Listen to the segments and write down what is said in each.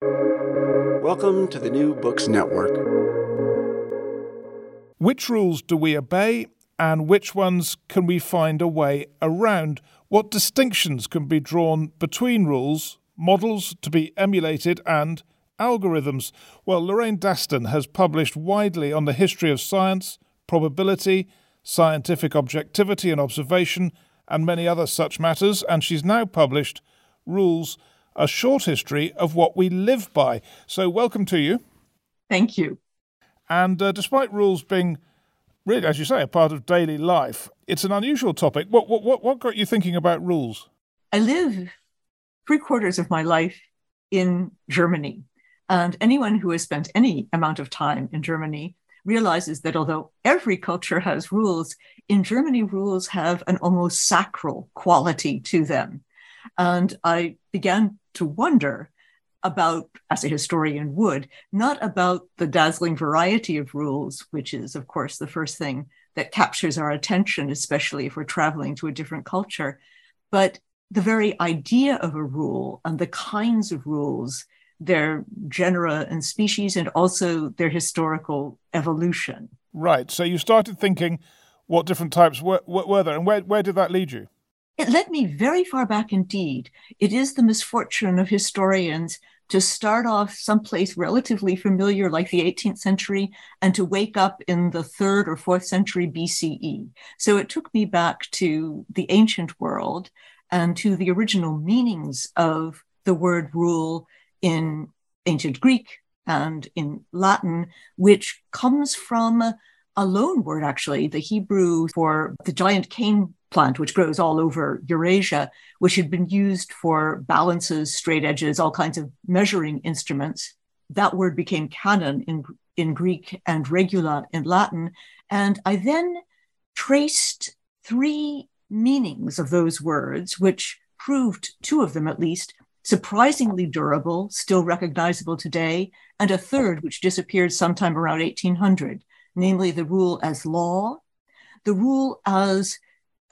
Welcome to the New Books Network. Which rules do we obey and which ones can we find a way around? What distinctions can be drawn between rules, models to be emulated, and algorithms? Well, Lorraine Daston has published widely on the history of science, probability, scientific objectivity and observation, and many other such matters, and she's now published Rules, a short history of what we live by. So, welcome to you. Thank you. And uh, despite rules being really, as you say, a part of daily life, it's an unusual topic. What, what, what got you thinking about rules? I live three quarters of my life in Germany. And anyone who has spent any amount of time in Germany realizes that although every culture has rules, in Germany, rules have an almost sacral quality to them. And I began to wonder about, as a historian would, not about the dazzling variety of rules, which is, of course, the first thing that captures our attention, especially if we're traveling to a different culture, but the very idea of a rule and the kinds of rules, their genera and species, and also their historical evolution. Right. So you started thinking what different types were, were there, and where, where did that lead you? It led me very far back indeed. It is the misfortune of historians to start off someplace relatively familiar like the 18th century and to wake up in the third or fourth century BCE. So it took me back to the ancient world and to the original meanings of the word rule in ancient Greek and in Latin, which comes from a loan word, actually, the Hebrew for the giant cane plant, which grows all over Eurasia, which had been used for balances, straight edges, all kinds of measuring instruments. That word became canon in, in Greek and regula in Latin. And I then traced three meanings of those words, which proved two of them at least surprisingly durable, still recognizable today, and a third which disappeared sometime around 1800, namely the rule as law, the rule as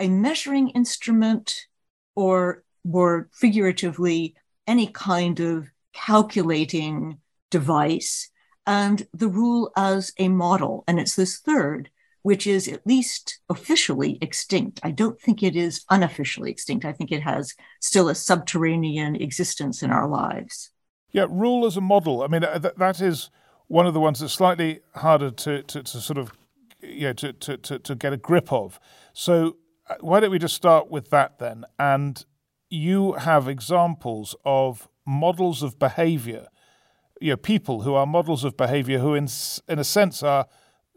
a measuring instrument or more figuratively any kind of calculating device. And the rule as a model and it's this third which is at least officially extinct. I don't think it is unofficially extinct. I think it has still a subterranean existence in our lives. Yeah rule as a model. I mean th- that is one of the ones that's slightly harder to, to, to sort of you know, to, to, to, to get a grip of. So uh, Uh, why don't we just start with that then? And you have examples of models of behavior, you know, people who are models of behavior who, in, in a sense, are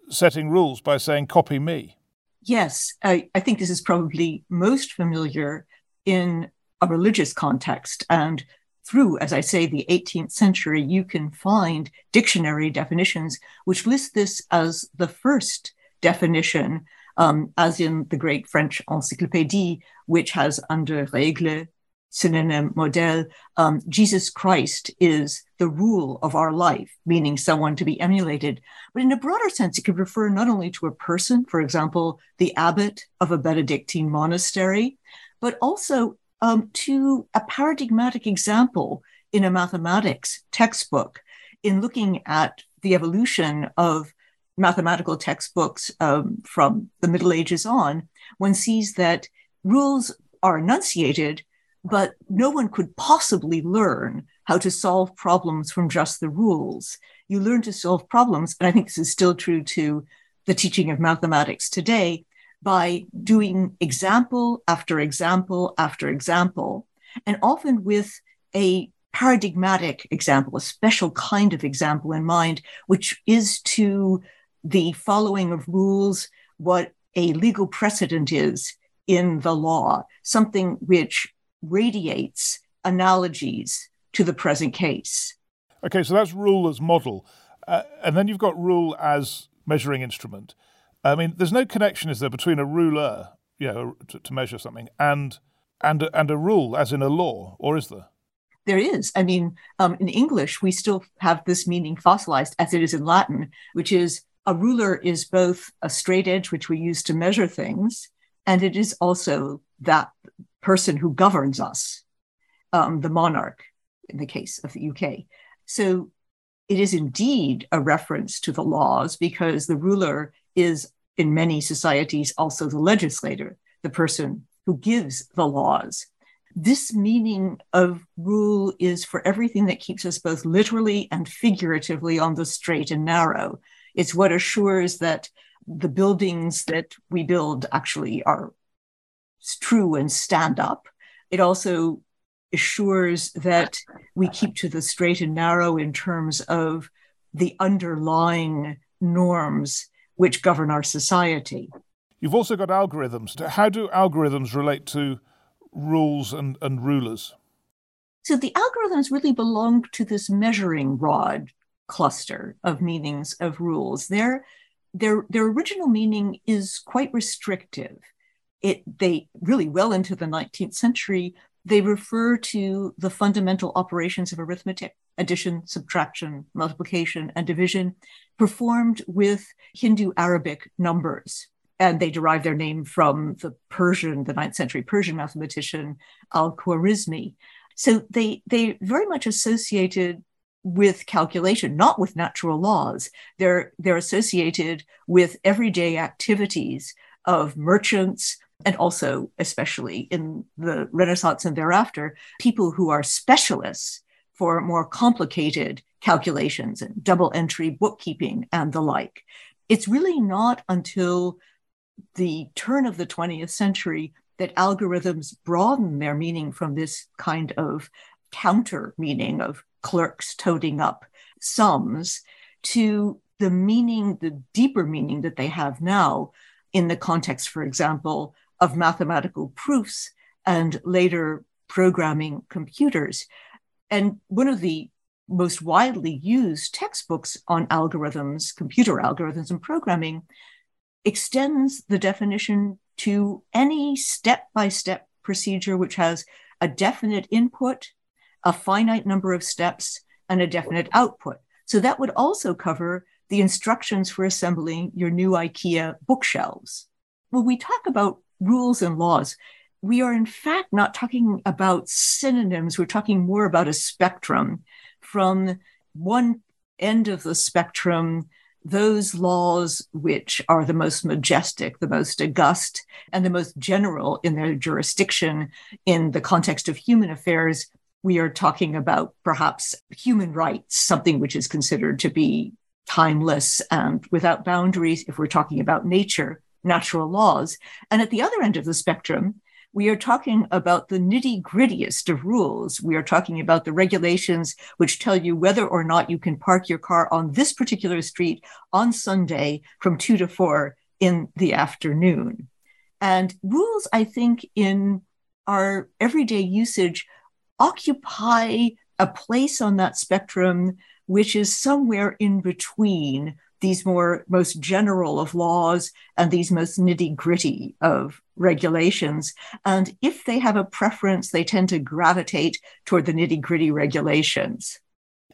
setting rules by saying, copy me. Yes, I, I think this is probably most familiar in a religious context. And through, as I say, the 18th century, you can find dictionary definitions which list this as the first definition um, as in the great French encyclopédie, which has under règle, synonym, modèle, um, Jesus Christ is the rule of our life, meaning someone to be emulated. But in a broader sense, it could refer not only to a person, for example, the abbot of a Benedictine monastery, but also um, to a paradigmatic example in a mathematics textbook in looking at the evolution of mathematical textbooks um, from the Middle Ages on, one sees that rules are enunciated, but no one could possibly learn how to solve problems from just the rules. You learn to solve problems, and I think this is still true to the teaching of mathematics today, by doing example after example after example, and often with a paradigmatic example, a special kind of example in mind, which is to the following of rules, what a legal precedent is in the law, something which radiates analogies to the present case. Okay, so that's rule as model. Uh, and then you've got rule as measuring instrument. I mean, there's no connection, is there, between a ruler, you know, to, to measure something, and and a, and a rule, as in a law, or is there? There is. I mean, um, in English, we still have this meaning fossilized as it is in Latin, which is a ruler is both a straight edge, which we use to measure things, and it is also that person who governs us, um, the monarch, in the case of the UK. So it is indeed a reference to the laws because the ruler is, in many societies, also the legislator, the person who gives the laws. This meaning of rule is for everything that keeps us both literally and figuratively on the straight and narrow. It's what assures that the buildings that we build actually are true and stand up. It also assures that we keep to the straight and narrow in terms of the underlying norms which govern our society. You've also got algorithms. How do algorithms relate to rules and, and rulers? So the algorithms really belong to this measuring rod cluster of meanings of rules. Their, their, their original meaning is quite restrictive. It, they really well into the 19th century they refer to the fundamental operations of arithmetic, addition, subtraction, multiplication, and division, performed with Hindu Arabic numbers. And they derive their name from the Persian, the ninth century Persian mathematician Al Khwarizmi. So they, they very much associated with calculation, not with natural laws. They're, they're associated with everyday activities of merchants, and also, especially in the Renaissance and thereafter, people who are specialists for more complicated calculations and double entry bookkeeping and the like. It's really not until the turn of the 20th century that algorithms broaden their meaning from this kind of counter meaning of clerks toting up sums to the meaning, the deeper meaning that they have now in the context, for example, of mathematical proofs and later programming computers. And one of the most widely used textbooks on algorithms, computer algorithms and programming, extends the definition to any step by step procedure which has a definite input, a finite number of steps, and a definite output. So that would also cover the instructions for assembling your new IKEA bookshelves. When we talk about rules and laws, we are in fact not talking about synonyms. We're talking more about a spectrum. From one end of the spectrum, those laws which are the most majestic, the most august, and the most general in their jurisdiction in the context of human affairs, we are talking about perhaps human rights, something which is considered to be timeless and without boundaries if we're talking about nature natural laws. And at the other end of the spectrum, we are talking about the nitty grittiest of rules. We are talking about the regulations which tell you whether or not you can park your car on this particular street on Sunday from two to four in the afternoon. And rules, I think, in our everyday usage occupy a place on that spectrum which is somewhere in between these more most general of laws and these most nitty gritty of regulations. And if they have a preference, they tend to gravitate toward the nitty gritty regulations.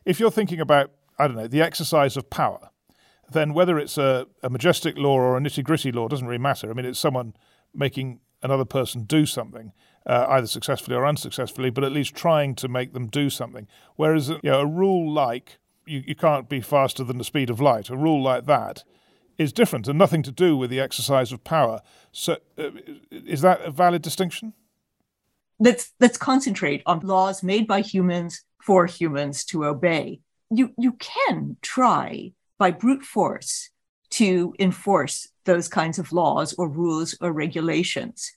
If you're thinking about, I don't know, the exercise of power, then whether it's a, a majestic law or a nitty gritty law doesn't really matter. I mean, it's someone making another person do something. Uh, either successfully or unsuccessfully, but at least trying to make them do something. Whereas you know, a rule like you, you can't be faster than the speed of light. A rule like that is different and nothing to do with the exercise of power. So, uh, is that a valid distinction? Let's let's concentrate on laws made by humans for humans to obey. You you can try by brute force to enforce those kinds of laws or rules or regulations,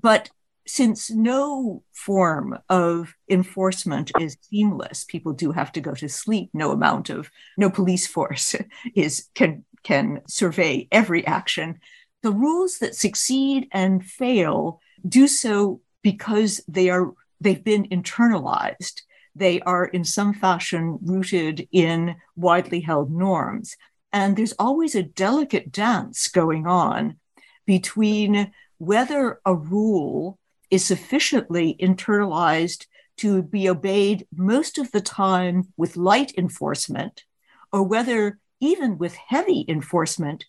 but since no form of enforcement is seamless, people do have to go to sleep. No amount of no police force is can can survey every action. The rules that succeed and fail do so because they are they've been internalized. they are in some fashion rooted in widely held norms. And there's always a delicate dance going on between whether a rule is sufficiently internalized to be obeyed most of the time with light enforcement, or whether even with heavy enforcement,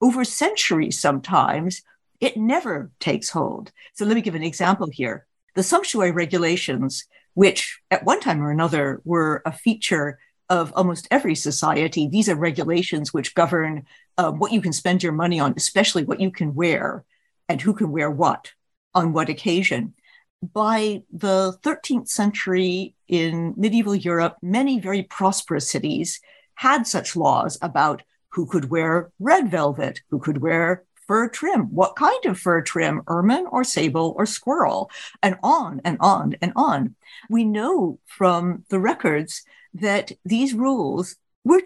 over centuries sometimes, it never takes hold. So let me give an example here. The sumptuary regulations, which at one time or another were a feature of almost every society, these are regulations which govern uh, what you can spend your money on, especially what you can wear and who can wear what on what occasion. By the 13th century in medieval Europe, many very prosperous cities had such laws about who could wear red velvet, who could wear fur trim, what kind of fur trim, ermine or sable or squirrel, and on and on and on. We know from the records that these rules were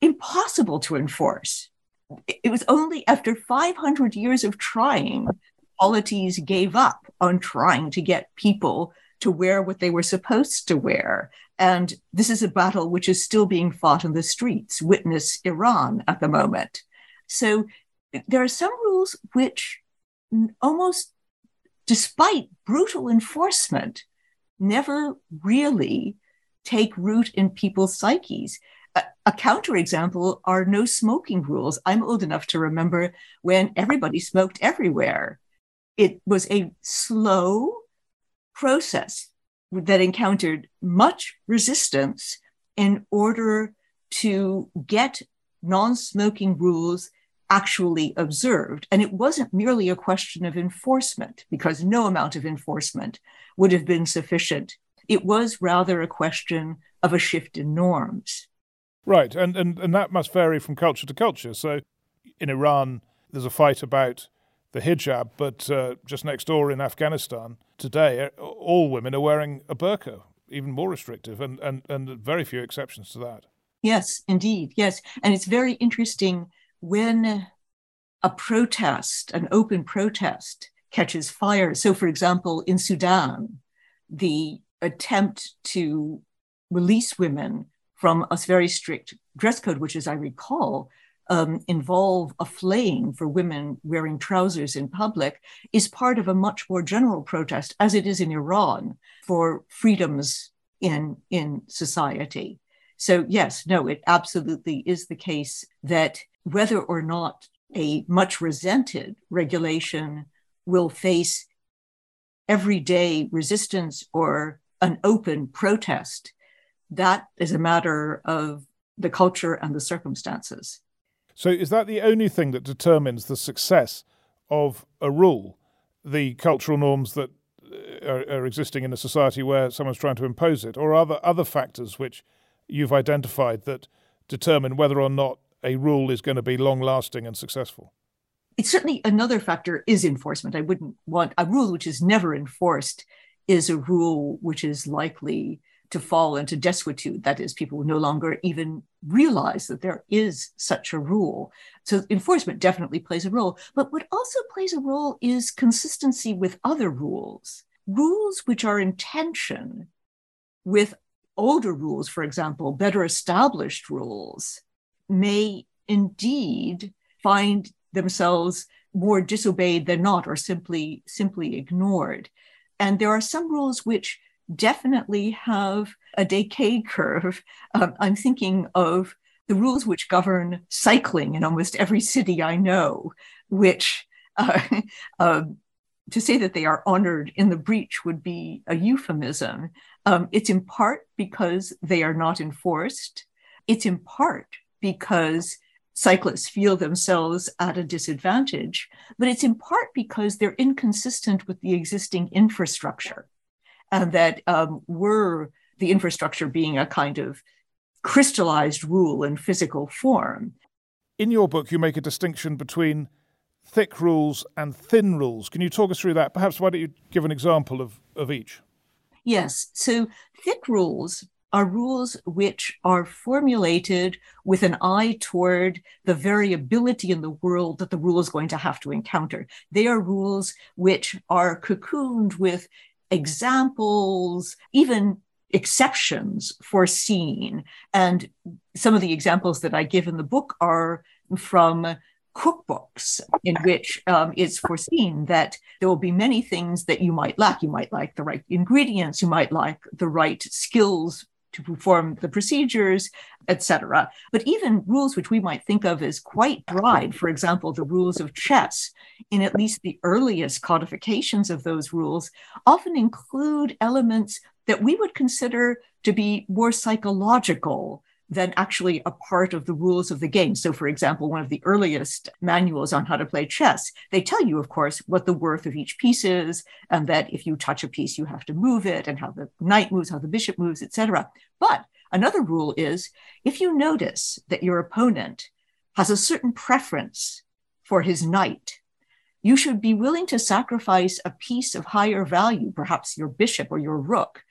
impossible to enforce. It was only after 500 years of trying, polities gave up on trying to get people to wear what they were supposed to wear. And this is a battle which is still being fought in the streets. Witness Iran at the moment. So there are some rules which almost, despite brutal enforcement, never really take root in people's psyches. A, a counterexample are no smoking rules. I'm old enough to remember when everybody smoked everywhere. It was a slow process that encountered much resistance in order to get non smoking rules actually observed. And it wasn't merely a question of enforcement, because no amount of enforcement would have been sufficient. It was rather a question of a shift in norms. Right. And, and, and that must vary from culture to culture. So in Iran, there's a fight about the hijab, but uh, just next door in Afghanistan today, uh, all women are wearing a burqa, even more restrictive, and, and, and very few exceptions to that. Yes, indeed. Yes. And it's very interesting when a protest, an open protest, catches fire. So, for example, in Sudan, the attempt to release women from a very strict dress code, which, as I recall, um, involve a flaying for women wearing trousers in public, is part of a much more general protest, as it is in Iran, for freedoms in, in society. So, yes, no, it absolutely is the case that whether or not a much resented regulation will face everyday resistance or an open protest, that is a matter of the culture and the circumstances. So, is that the only thing that determines the success of a rule? The cultural norms that uh, are, are existing in a society where someone's trying to impose it, or are there other factors which you've identified that determine whether or not a rule is going to be long lasting and successful? It's certainly another factor is enforcement. I wouldn't want a rule which is never enforced is a rule which is likely to fall into desuetude. That is, people no longer even realize that there is such a rule. So enforcement definitely plays a role. But what also plays a role is consistency with other rules, rules which are in tension with older rules, for example, better established rules, may indeed find themselves more disobeyed than not or simply simply ignored and there are some rules which definitely have a decay curve um, i'm thinking of the rules which govern cycling in almost every city i know which uh, uh, to say that they are honored in the breach would be a euphemism. Um, it's in part because they are not enforced. It's in part because cyclists feel themselves at a disadvantage, but it's in part because they're inconsistent with the existing infrastructure. And that um, were the infrastructure being a kind of crystallized rule in physical form. In your book, you make a distinction between thick rules and thin rules. Can you talk us through that? Perhaps why don't you give an example of, of each? Yes. So, thick rules are rules which are formulated with an eye toward the variability in the world that the rule is going to have to encounter. They are rules which are cocooned with examples, even exceptions foreseen. And some of the examples that I give in the book are from cookbooks in which um, it's foreseen that there will be many things that you might lack. You might like the right ingredients, you might like the right skills to perform the procedures, etc. But even rules which we might think of as quite broad, for example, the rules of chess, in at least the earliest codifications of those rules, often include elements that we would consider to be more psychological than actually a part of the rules of the game. So, for example, one of the earliest manuals on how to play chess, they tell you, of course, what the worth of each piece is, and that if you touch a piece, you have to move it, and how the knight moves, how the bishop moves, etc. But another rule is if you notice that your opponent has a certain preference for his knight, you should be willing to sacrifice a piece of higher value, perhaps your bishop or your rook,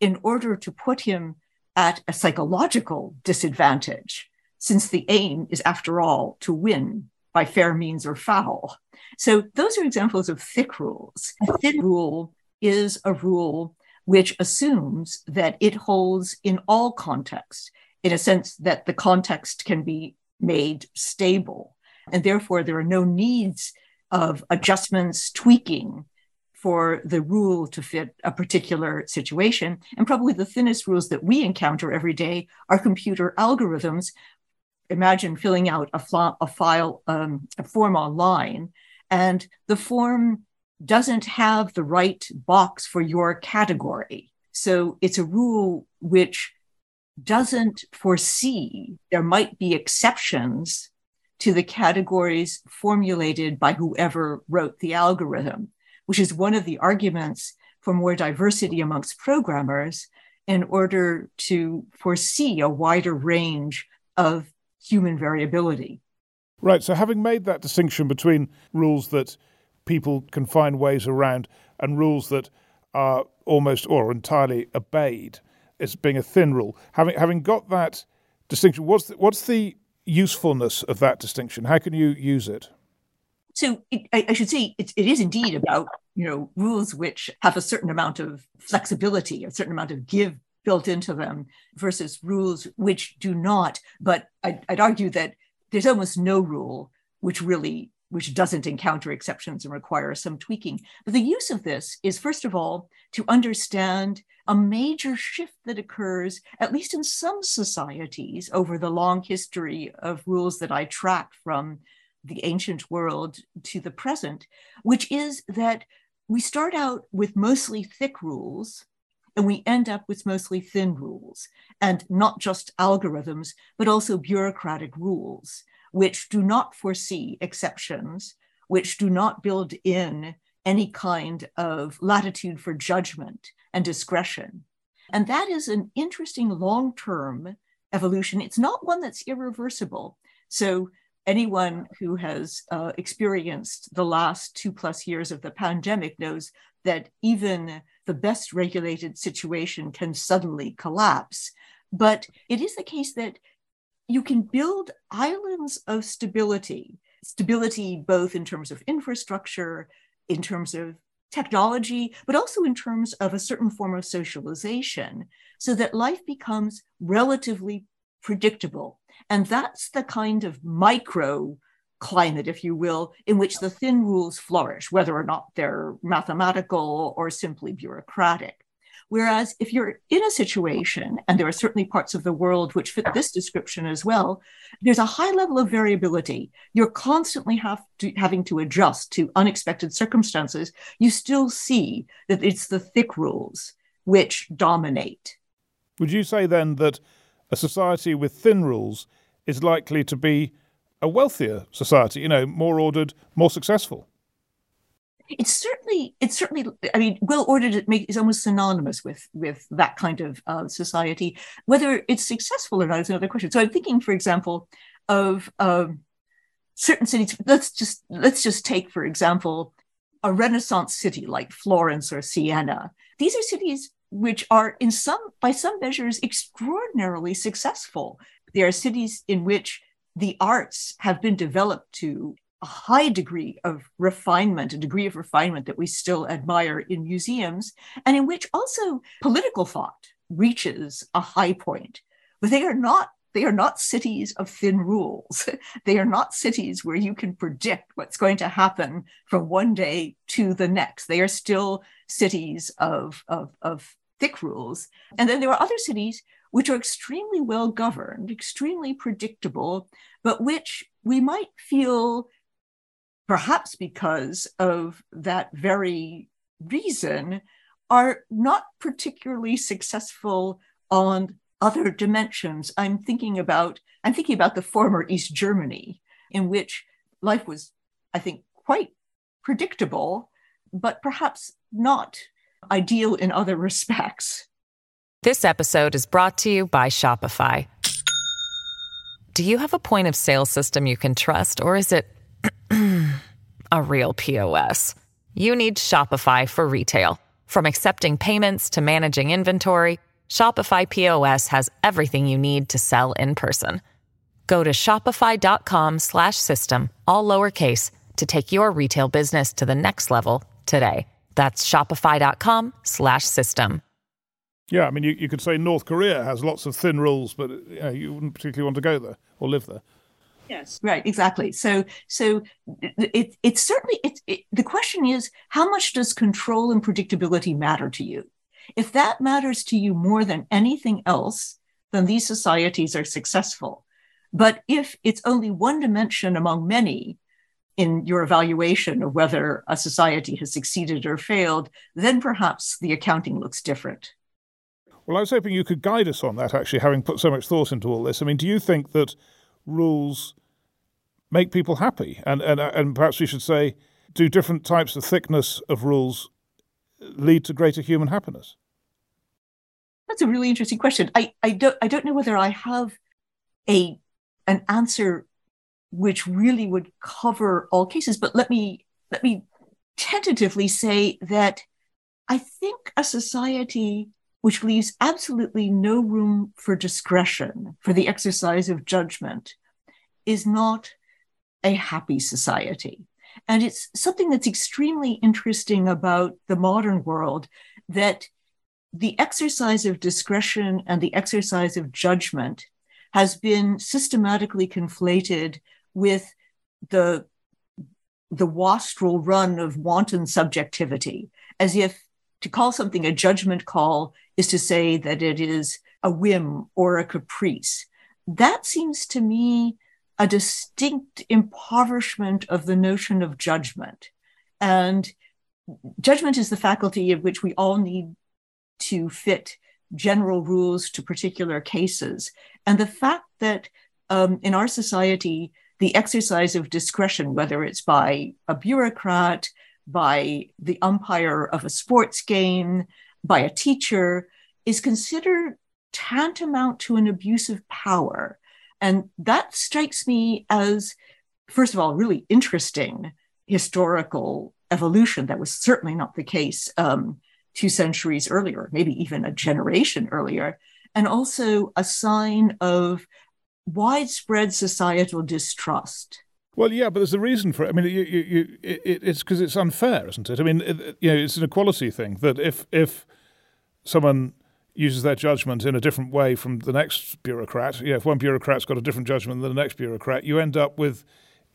in order to put him at a psychological disadvantage, since the aim is, after all, to win by fair means or foul. So those are examples of thick rules. A thin rule is a rule which assumes that it holds in all contexts, in a sense that the context can be made stable. And therefore, there are no needs of adjustments, tweaking for the rule to fit a particular situation. And probably the thinnest rules that we encounter every day are computer algorithms. Imagine filling out a, fl- a file, um, a form online, and the form doesn't have the right box for your category. So it's a rule which doesn't foresee there might be exceptions to the categories formulated by whoever wrote the algorithm which is one of the arguments for more diversity amongst programmers in order to foresee a wider range of human variability. Right. So, having made that distinction between rules that people can find ways around and rules that are almost or entirely obeyed as being a thin rule, having having got that distinction, what's the, what's the usefulness of that distinction? How can you use it? So it, I, I, should say it, it is indeed about you know rules which have a certain amount of flexibility, a certain amount of give built into them, versus rules which do not. But I'd, I'd argue that there's almost no rule which really which doesn't encounter exceptions and requires some tweaking. But the use of this is, first of all, to understand a major shift that occurs, at least in some societies, over the long history of rules that I track from the ancient world to the present, which is that we start out with mostly thick rules and we end up with mostly thin rules, and not just algorithms, but also bureaucratic rules, which do not foresee exceptions, which do not build in any kind of latitude for judgment and discretion. And that is an interesting long term evolution. It's not one that's irreversible. So anyone who has uh, experienced the last two plus years of the pandemic knows that even the best regulated situation can suddenly collapse. But it is the case that you can build islands of stability, stability both in terms of infrastructure, in terms of technology, but also in terms of a certain form of socialization, so that life becomes relatively predictable and that's the kind of micro climate, if you will, in which the thin rules flourish, whether or not they're mathematical or simply bureaucratic. Whereas if you're in a situation, and there are certainly parts of the world which fit this description as well, there's a high level of variability. You're constantly to, having to adjust to unexpected circumstances. You still see that it's the thick rules which dominate. Would you say then that a society with thin rules is likely to be a wealthier society, you know, more ordered, more successful. It's certainly, it's certainly. I mean, well ordered is almost synonymous with with that kind of uh, society. Whether it's successful or not is another question. So I'm thinking, for example, of um, certain cities. Let's just let's just take, for example, a Renaissance city like Florence or Siena. These are cities which are in some by some measures extraordinarily successful. There are cities in which the arts have been developed to a high degree of refinement, a degree of refinement that we still admire in museums, and in which also political thought reaches a high point, but they are not they are not cities of thin rules. they are not cities where you can predict what's going to happen from one day to the next. They are still cities of, of, of thick rules. And then there are other cities which are extremely well governed, extremely predictable, but which we might feel, perhaps because of that very reason, are not particularly successful on other dimensions. I'm thinking about I'm thinking about the former East Germany, in which life was, I think, quite predictable, but perhaps not ideal in other respects. This episode is brought to you by Shopify. Do you have a point of sale system you can trust, or is it a real POS? You need Shopify for retail. From accepting payments to managing inventory, Shopify POS has everything you need to sell in person. Go to shopify.com/system all lowercase to take your retail business to the next level today. That's shopify.com/system. Yeah, I mean, you, you could say North Korea has lots of thin rules, but you, know, you wouldn't particularly want to go there or live there. Yes, right, exactly. So, so it, it certainly it, it, the question is how much does control and predictability matter to you? If that matters to you more than anything else, then these societies are successful. But if it's only one dimension among many in your evaluation of whether a society has succeeded or failed, then perhaps the accounting looks different. Well, I was hoping you could guide us on that, actually, having put so much thought into all this. I mean, do you think that rules make people happy? And, and, and perhaps we should say, do different types of thickness of rules lead to greater human happiness? That's a really interesting question. I, I don't I don't know whether I have a an answer which really would cover all cases, but let me let me tentatively say that I think a society which leaves absolutely no room for discretion, for the exercise of judgment, is not a happy society. And it's something that's extremely interesting about the modern world that the exercise of discretion and the exercise of judgment has been systematically conflated with the the wastrel run of wanton subjectivity, as if to call something a judgment call is to say that it is a whim or a caprice. That seems to me a distinct impoverishment of the notion of judgment. And judgment is the faculty of which we all need to fit general rules to particular cases. And the fact that um, in our society, the exercise of discretion, whether it's by a bureaucrat, by the umpire of a sports game, by a teacher, is considered tantamount to an abuse of power. And that strikes me as, first of all, really interesting historical evolution. That was certainly not the case um, two centuries earlier, maybe even a generation earlier, and also a sign of widespread societal distrust. Well, yeah, but there's a reason for it. I mean, you, you, you, it, it's because it's unfair, isn't it? I mean, it, you know, it's an equality thing that if if someone uses their judgment in a different way from the next bureaucrat, yeah, if one bureaucrat's got a different judgment than the next bureaucrat, you end up with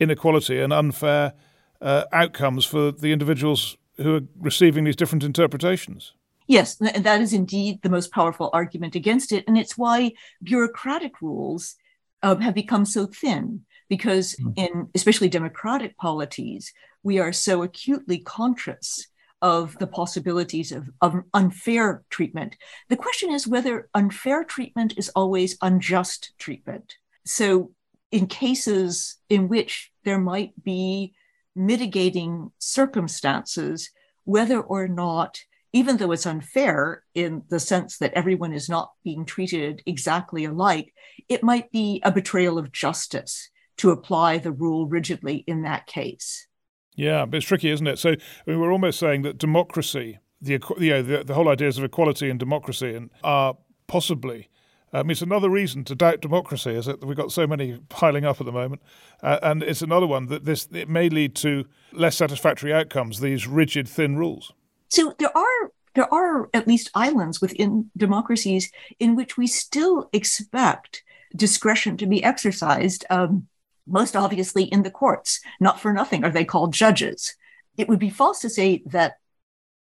inequality and unfair uh, outcomes for the individuals who are receiving these different interpretations. Yes, and that is indeed the most powerful argument against it. And it's why bureaucratic rules uh, have become so thin, because mm. in especially democratic polities, we are so acutely conscious of the possibilities of, of unfair treatment. The question is whether unfair treatment is always unjust treatment. So, in cases in which there might be mitigating circumstances, whether or not, even though it's unfair in the sense that everyone is not being treated exactly alike, it might be a betrayal of justice to apply the rule rigidly in that case. Yeah, but it's tricky, isn't it? So I mean, we're almost saying that democracy, the you know, the, the whole ideas of equality and democracy, and are possibly um, it's another reason to doubt democracy, is that we've got so many piling up at the moment, uh, and it's another one that this it may lead to less satisfactory outcomes. These rigid, thin rules. So there are there are at least islands within democracies in which we still expect discretion to be exercised, um, most obviously in the courts. Not for nothing are they called judges. It would be false to say that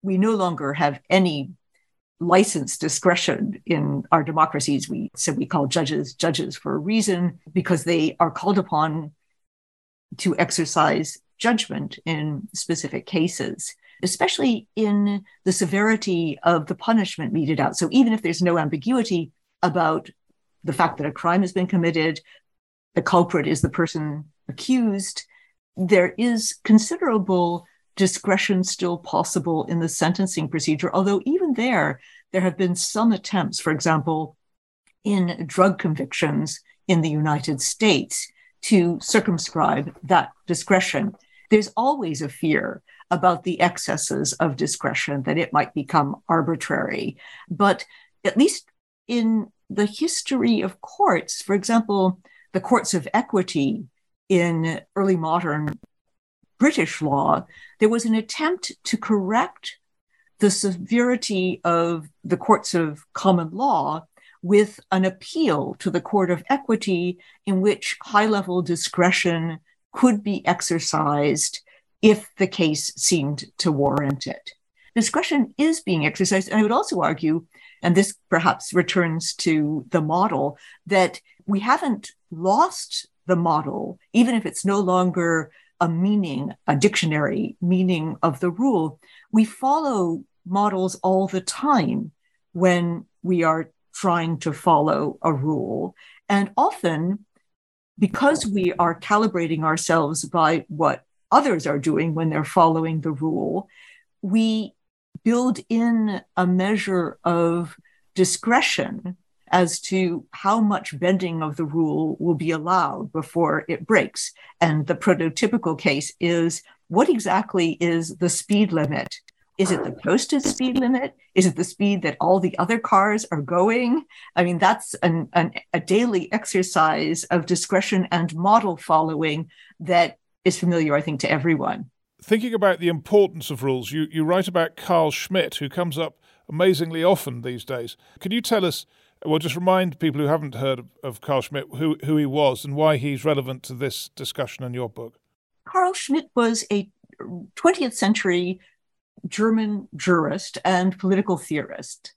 we no longer have any licensed discretion in our democracies. We so we call judges judges for a reason because they are called upon to exercise judgment in specific cases, especially in the severity of the punishment meted out. So even if there's no ambiguity about the fact that a crime has been committed, the culprit is the person accused, there is considerable discretion still possible in the sentencing procedure, although even there, there have been some attempts, for example, in drug convictions in the United States to circumscribe that discretion. There's always a fear about the excesses of discretion, that it might become arbitrary. But at least in the history of courts, for example, the courts of equity in early modern British law, there was an attempt to correct the severity of the courts of common law with an appeal to the court of equity in which high level discretion could be exercised if the case seemed to warrant it. Discretion is being exercised. And I would also argue, and this perhaps returns to the model, that we haven't lost the model, even if it's no longer a meaning, a dictionary meaning of the rule. We follow models all the time when we are trying to follow a rule. And often, because we are calibrating ourselves by what others are doing when they're following the rule, we build in a measure of discretion as to how much bending of the rule will be allowed before it breaks. And the prototypical case is what exactly is the speed limit? Is it the posted speed limit? Is it the speed that all the other cars are going? I mean, that's an, an, a daily exercise of discretion and model following that is familiar, I think, to everyone. Thinking about the importance of rules, you, you write about Carl Schmitt, who comes up amazingly often these days. Could you tell us well, just remind people who haven't heard of, Carl Schmitt who, who he was and why he's relevant to this discussion in your book. Carl Schmitt was a 20th century German jurist and political theorist.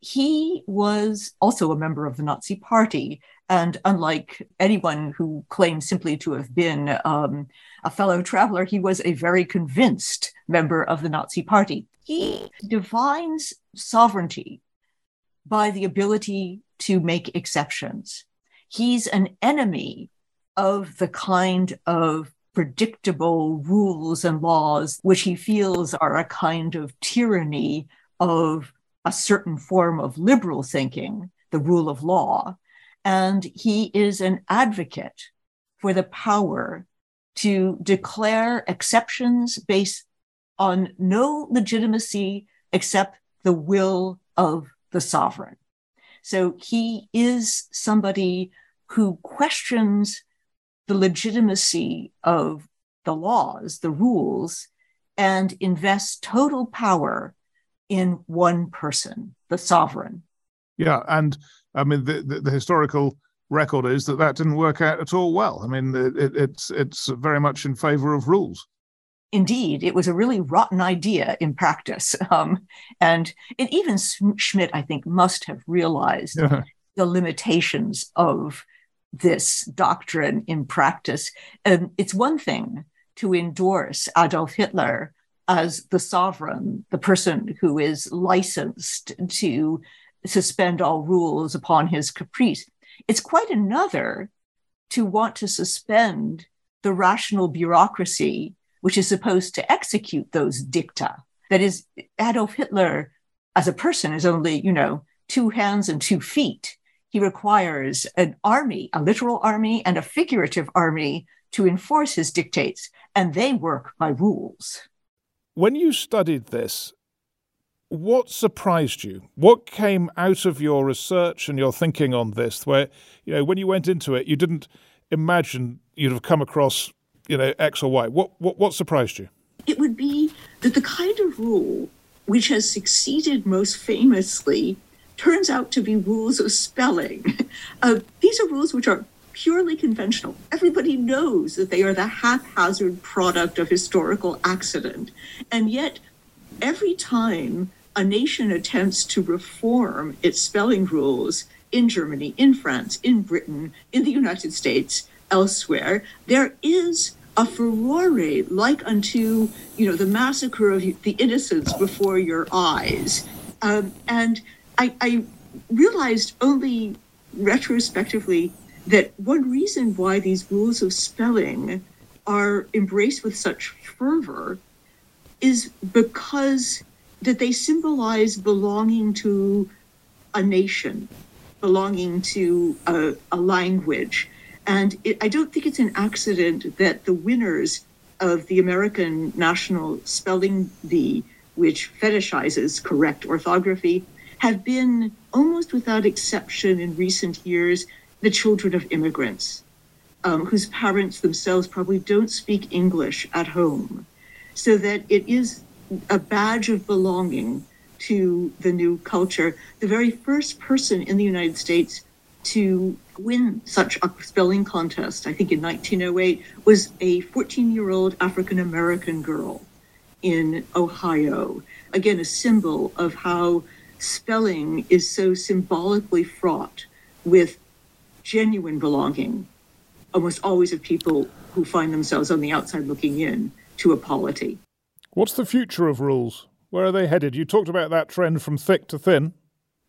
He was also a member of the Nazi Party. And unlike anyone who claims simply to have been um, a fellow traveler, he was a very convinced member of the Nazi Party. He defines sovereignty by the ability to make exceptions. He's an enemy of the kind of predictable rules and laws which he feels are a kind of tyranny of a certain form of liberal thinking, the rule of law. And he is an advocate for the power to declare exceptions based on no legitimacy except the will of the sovereign. So he is somebody who questions the legitimacy of the laws, the rules, and invests total power in one person, the sovereign. Yeah, and I mean the, the, the historical record is that that didn't work out at all well. I mean it, it's it's very much in favor of rules indeed, it was a really rotten idea in practice. Um, and, and even Schmitt, I think, must have realized yeah. the limitations of this doctrine in practice. And it's one thing to endorse Adolf Hitler as the sovereign, the person who is licensed to suspend all rules upon his caprice. It's quite another to want to suspend the rational bureaucracy which is supposed to execute those dicta. That is, Adolf Hitler as a person is only, you know, two hands and two feet. He requires an army, a literal army and a figurative army to enforce his dictates, and they work by rules. When you studied this, what surprised you? What came out of your research and your thinking on this, where, you know, when you went into it, you didn't imagine you'd have come across you know, X or Y. What, what, what surprised you? It would be that the kind of rule which has succeeded most famously, turns out to be rules of spelling. Uh, these are rules which are purely conventional. Everybody knows that they are the haphazard product of historical accident. And yet, every time a nation attempts to reform its spelling rules in Germany, in France, in Britain, in the United States, elsewhere, there is a furore like unto you know the massacre of the innocents before your eyes um, and I, I realized only retrospectively that one reason why these rules of spelling are embraced with such fervor is because that they symbolize belonging to a nation, belonging to a, a language. And it, I don't think it's an accident that the winners of the American National Spelling Bee, which fetishizes correct orthography, have been almost without exception in recent years the children of immigrants um, whose parents themselves probably don't speak English at home. So that it is a badge of belonging to the new culture. The very first person in the United States to win such a spelling contest, I think in 1908, was a 14 year old African American girl in Ohio. Again, a symbol of how spelling is so symbolically fraught with genuine belonging, almost always of people who find themselves on the outside looking in to a polity. What's the future of rules? Where are they headed? You talked about that trend from thick to thin.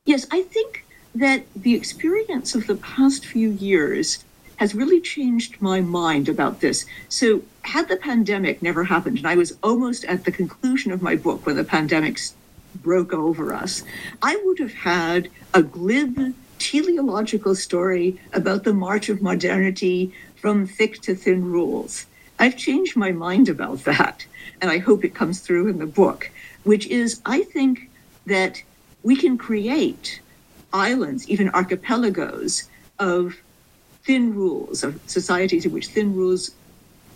Yes, I think that the experience of the past few years has really changed my mind about this. So, had the pandemic never happened, and I was almost at the conclusion of my book when the pandemic broke over us, I would have had a glib teleological story about the march of modernity from thick to thin rules. I've changed my mind about that, and I hope it comes through in the book, which is I think that we can create islands, even archipelagos, of thin rules, of societies in which thin rules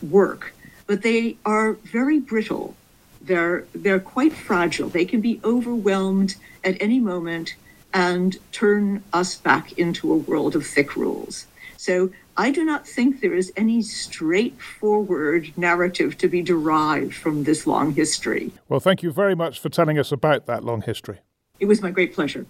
work, but they are very brittle. They're, they're quite fragile. They can be overwhelmed at any moment and turn us back into a world of thick rules. So I do not think there is any straightforward narrative to be derived from this long history. Well, thank you very much for telling us about that long history. It was my great pleasure.